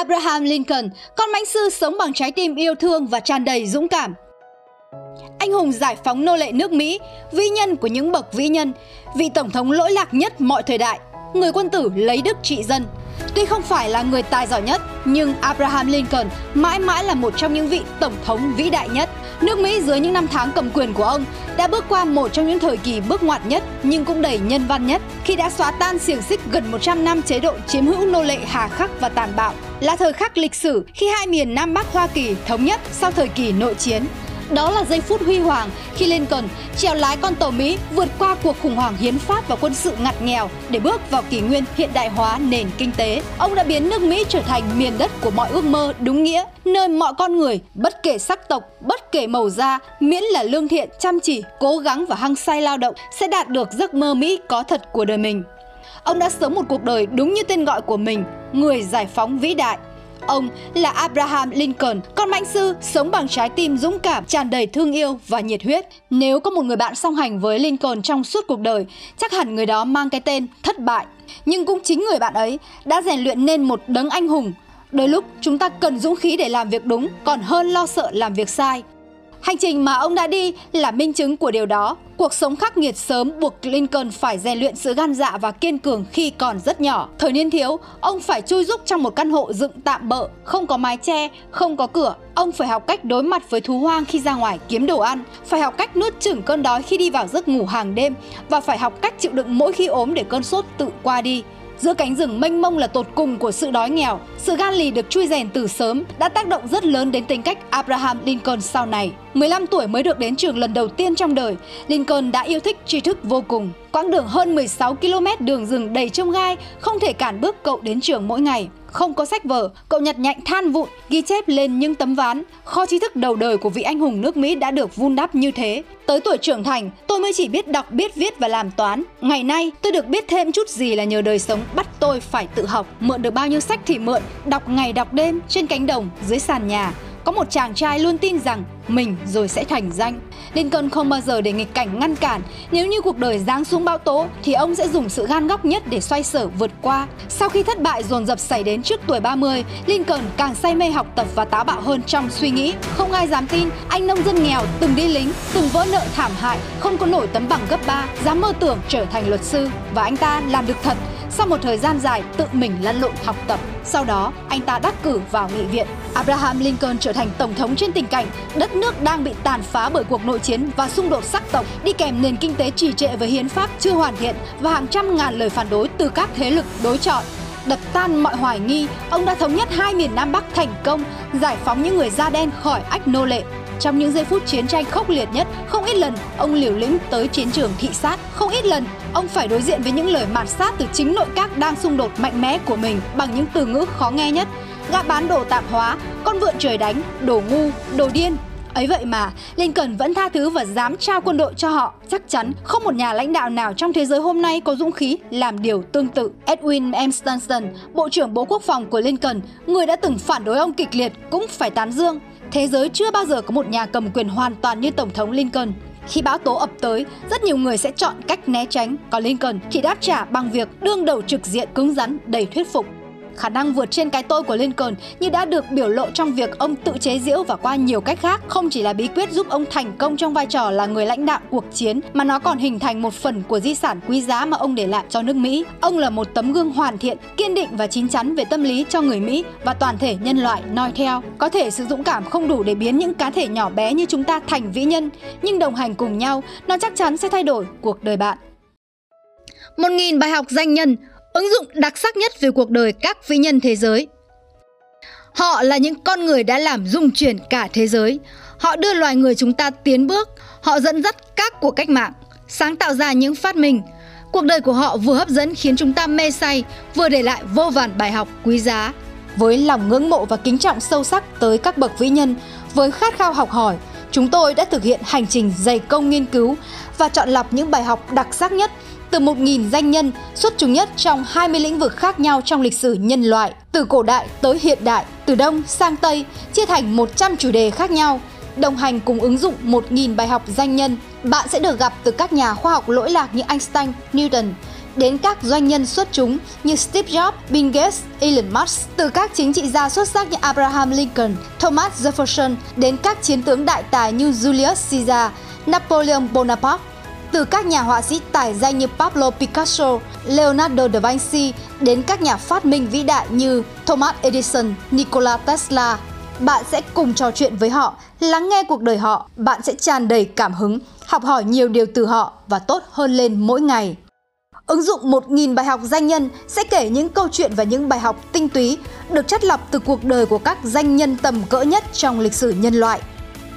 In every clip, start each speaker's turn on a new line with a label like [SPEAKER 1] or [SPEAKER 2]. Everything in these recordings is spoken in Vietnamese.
[SPEAKER 1] Abraham Lincoln, con mãnh sư sống bằng trái tim yêu thương và tràn đầy dũng cảm. Anh hùng giải phóng nô lệ nước Mỹ, vĩ nhân của những bậc vĩ nhân, vị tổng thống lỗi lạc nhất mọi thời đại, người quân tử lấy đức trị dân. Tuy không phải là người tài giỏi nhất, nhưng Abraham Lincoln mãi mãi là một trong những vị tổng thống vĩ đại nhất. Nước Mỹ dưới những năm tháng cầm quyền của ông đã bước qua một trong những thời kỳ bước ngoặt nhất nhưng cũng đầy nhân văn nhất khi đã xóa tan xiềng xích gần 100 năm chế độ chiếm hữu nô lệ hà khắc và tàn bạo. Là thời khắc lịch sử khi hai miền Nam Bắc Hoa Kỳ thống nhất sau thời kỳ nội chiến. Đó là giây phút huy hoàng khi Lincoln trèo lái con tàu Mỹ vượt qua cuộc khủng hoảng hiến pháp và quân sự ngặt nghèo để bước vào kỷ nguyên hiện đại hóa nền kinh tế. Ông đã biến nước Mỹ trở thành miền đất của mọi ước mơ đúng nghĩa, nơi mọi con người, bất kể sắc tộc, bất kể màu da, miễn là lương thiện, chăm chỉ, cố gắng và hăng say lao động sẽ đạt được giấc mơ Mỹ có thật của đời mình. Ông đã sống một cuộc đời đúng như tên gọi của mình, người giải phóng vĩ đại. Ông là Abraham Lincoln, con mãnh sư sống bằng trái tim dũng cảm, tràn đầy thương yêu và nhiệt huyết. Nếu có một người bạn song hành với Lincoln trong suốt cuộc đời, chắc hẳn người đó mang cái tên thất bại. Nhưng cũng chính người bạn ấy đã rèn luyện nên một đấng anh hùng. Đôi lúc chúng ta cần dũng khí để làm việc đúng, còn hơn lo sợ làm việc sai. Hành trình mà ông đã đi là minh chứng của điều đó. Cuộc sống khắc nghiệt sớm buộc Lincoln phải rèn luyện sự gan dạ và kiên cường khi còn rất nhỏ. Thời niên thiếu, ông phải chui rúc trong một căn hộ dựng tạm bợ, không có mái che, không có cửa. Ông phải học cách đối mặt với thú hoang khi ra ngoài kiếm đồ ăn, phải học cách nuốt chửng cơn đói khi đi vào giấc ngủ hàng đêm và phải học cách chịu đựng mỗi khi ốm để cơn sốt tự qua đi. Giữa cánh rừng mênh mông là tột cùng của sự đói nghèo, sự gan lì được chui rèn từ sớm đã tác động rất lớn đến tính cách Abraham Lincoln sau này. 15 tuổi mới được đến trường lần đầu tiên trong đời, Lincoln đã yêu thích tri thức vô cùng. Quãng đường hơn 16 km đường rừng đầy trông gai không thể cản bước cậu đến trường mỗi ngày. Không có sách vở, cậu nhặt nhạnh than vụn, ghi chép lên những tấm ván. Kho tri thức đầu đời của vị anh hùng nước Mỹ đã được vun đắp như thế. Tới tuổi trưởng thành, tôi mới chỉ biết đọc, biết viết và làm toán. Ngày nay, tôi được biết thêm chút gì là nhờ đời sống bắt tôi phải tự học. Mượn được bao nhiêu sách thì mượn, đọc ngày đọc đêm trên cánh đồng, dưới sàn nhà. Có một chàng trai luôn tin rằng mình rồi sẽ thành danh. Lincoln không bao giờ để nghịch cảnh ngăn cản. Nếu như cuộc đời giáng xuống bão tố thì ông sẽ dùng sự gan góc nhất để xoay sở vượt qua. Sau khi thất bại dồn dập xảy đến trước tuổi 30, Lincoln càng say mê học tập và táo bạo hơn trong suy nghĩ. Không ai dám tin anh nông dân nghèo từng đi lính, từng vỡ nợ thảm hại, không có nổi tấm bằng cấp 3, dám mơ tưởng trở thành luật sư và anh ta làm được thật sau một thời gian dài tự mình lăn lộn học tập. Sau đó, anh ta đắc cử vào nghị viện. Abraham Lincoln trở thành tổng thống trên tình cảnh đất nước đang bị tàn phá bởi cuộc nội chiến và xung đột sắc tộc, đi kèm nền kinh tế trì trệ với hiến pháp chưa hoàn thiện và hàng trăm ngàn lời phản đối từ các thế lực đối chọi. Đập tan mọi hoài nghi, ông đã thống nhất hai miền Nam Bắc thành công, giải phóng những người da đen khỏi ách nô lệ, trong những giây phút chiến tranh khốc liệt nhất, không ít lần ông liều lĩnh tới chiến trường thị sát, không ít lần ông phải đối diện với những lời mạt sát từ chính nội các đang xung đột mạnh mẽ của mình bằng những từ ngữ khó nghe nhất. Gã bán đồ tạp hóa, con vượn trời đánh, đồ ngu, đồ điên, Ấy vậy mà, Lincoln vẫn tha thứ và dám trao quân đội cho họ. Chắc chắn không một nhà lãnh đạo nào trong thế giới hôm nay có dũng khí làm điều tương tự. Edwin M. Stanton, Bộ trưởng Bộ Quốc phòng của Lincoln, người đã từng phản đối ông kịch liệt cũng phải tán dương. Thế giới chưa bao giờ có một nhà cầm quyền hoàn toàn như Tổng thống Lincoln. Khi bão tố ập tới, rất nhiều người sẽ chọn cách né tránh, còn Lincoln thì đáp trả bằng việc đương đầu trực diện cứng rắn đầy thuyết phục. Khả năng vượt trên cái tôi của Lincoln như đã được biểu lộ trong việc ông tự chế giễu và qua nhiều cách khác không chỉ là bí quyết giúp ông thành công trong vai trò là người lãnh đạo cuộc chiến mà nó còn hình thành một phần của di sản quý giá mà ông để lại cho nước Mỹ. Ông là một tấm gương hoàn thiện, kiên định và chín chắn về tâm lý cho người Mỹ và toàn thể nhân loại noi theo. Có thể sự dũng cảm không đủ để biến những cá thể nhỏ bé như chúng ta thành vĩ nhân, nhưng đồng hành cùng nhau, nó chắc chắn sẽ thay đổi cuộc đời bạn. Một nghìn bài học danh nhân ứng dụng đặc sắc nhất về cuộc đời các vĩ nhân thế giới. Họ là những con người đã làm rung chuyển cả thế giới. Họ đưa loài người chúng ta tiến bước, họ dẫn dắt các cuộc cách mạng, sáng tạo ra những phát minh. Cuộc đời của họ vừa hấp dẫn khiến chúng ta mê say, vừa để lại vô vàn bài học quý giá. Với lòng ngưỡng mộ và kính trọng sâu sắc tới các bậc vĩ nhân, với khát khao học hỏi, chúng tôi đã thực hiện hành trình dày công nghiên cứu và chọn lọc những bài học đặc sắc nhất từ 1.000 danh nhân xuất chúng nhất trong 20 lĩnh vực khác nhau trong lịch sử nhân loại, từ cổ đại tới hiện đại, từ Đông sang Tây, chia thành 100 chủ đề khác nhau. Đồng hành cùng ứng dụng 1.000 bài học danh nhân, bạn sẽ được gặp từ các nhà khoa học lỗi lạc như Einstein, Newton, đến các doanh nhân xuất chúng như Steve Jobs, Bill Gates, Elon Musk, từ các chính trị gia xuất sắc như Abraham Lincoln, Thomas Jefferson đến các chiến tướng đại tài như Julius Caesar, Napoleon Bonaparte, từ các nhà họa sĩ tài danh như Pablo Picasso, Leonardo da Vinci đến các nhà phát minh vĩ đại như Thomas Edison, Nikola Tesla. Bạn sẽ cùng trò chuyện với họ, lắng nghe cuộc đời họ, bạn sẽ tràn đầy cảm hứng, học hỏi nhiều điều từ họ và tốt hơn lên mỗi ngày. Ứng dụng 1.000 bài học danh nhân sẽ kể những câu chuyện và những bài học tinh túy được chất lọc từ cuộc đời của các danh nhân tầm cỡ nhất trong lịch sử nhân loại.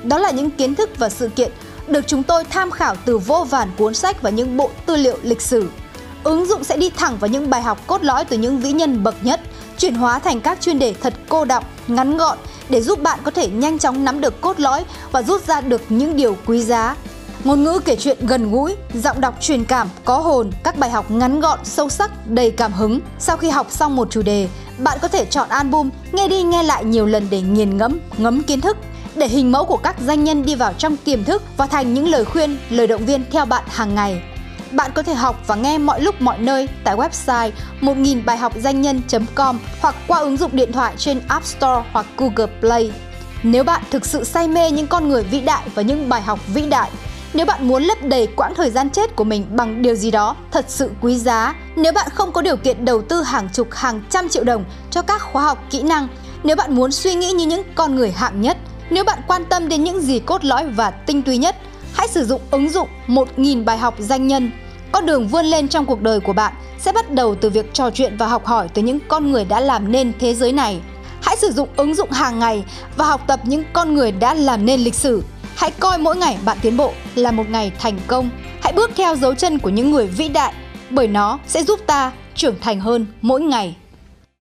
[SPEAKER 1] Đó là những kiến thức và sự kiện được chúng tôi tham khảo từ vô vàn cuốn sách và những bộ tư liệu lịch sử. Ứng dụng sẽ đi thẳng vào những bài học cốt lõi từ những vĩ nhân bậc nhất, chuyển hóa thành các chuyên đề thật cô đọng, ngắn gọn để giúp bạn có thể nhanh chóng nắm được cốt lõi và rút ra được những điều quý giá. Ngôn ngữ kể chuyện gần gũi, giọng đọc truyền cảm, có hồn, các bài học ngắn gọn, sâu sắc, đầy cảm hứng. Sau khi học xong một chủ đề, bạn có thể chọn album, nghe đi nghe lại nhiều lần để nghiền ngẫm, ngấm kiến thức để hình mẫu của các danh nhân đi vào trong tiềm thức và thành những lời khuyên, lời động viên theo bạn hàng ngày. Bạn có thể học và nghe mọi lúc mọi nơi tại website 1000 bài học danh nhân.com hoặc qua ứng dụng điện thoại trên App Store hoặc Google Play. Nếu bạn thực sự say mê những con người vĩ đại và những bài học vĩ đại, nếu bạn muốn lấp đầy quãng thời gian chết của mình bằng điều gì đó thật sự quý giá, nếu bạn không có điều kiện đầu tư hàng chục hàng trăm triệu đồng cho các khóa học kỹ năng, nếu bạn muốn suy nghĩ như những con người hạng nhất, nếu bạn quan tâm đến những gì cốt lõi và tinh túy nhất, hãy sử dụng ứng dụng 1.000 bài học danh nhân. Con đường vươn lên trong cuộc đời của bạn sẽ bắt đầu từ việc trò chuyện và học hỏi từ những con người đã làm nên thế giới này. Hãy sử dụng ứng dụng hàng ngày và học tập những con người đã làm nên lịch sử. Hãy coi mỗi ngày bạn tiến bộ là một ngày thành công. Hãy bước theo dấu chân của những người vĩ đại bởi nó sẽ giúp ta trưởng thành hơn mỗi ngày.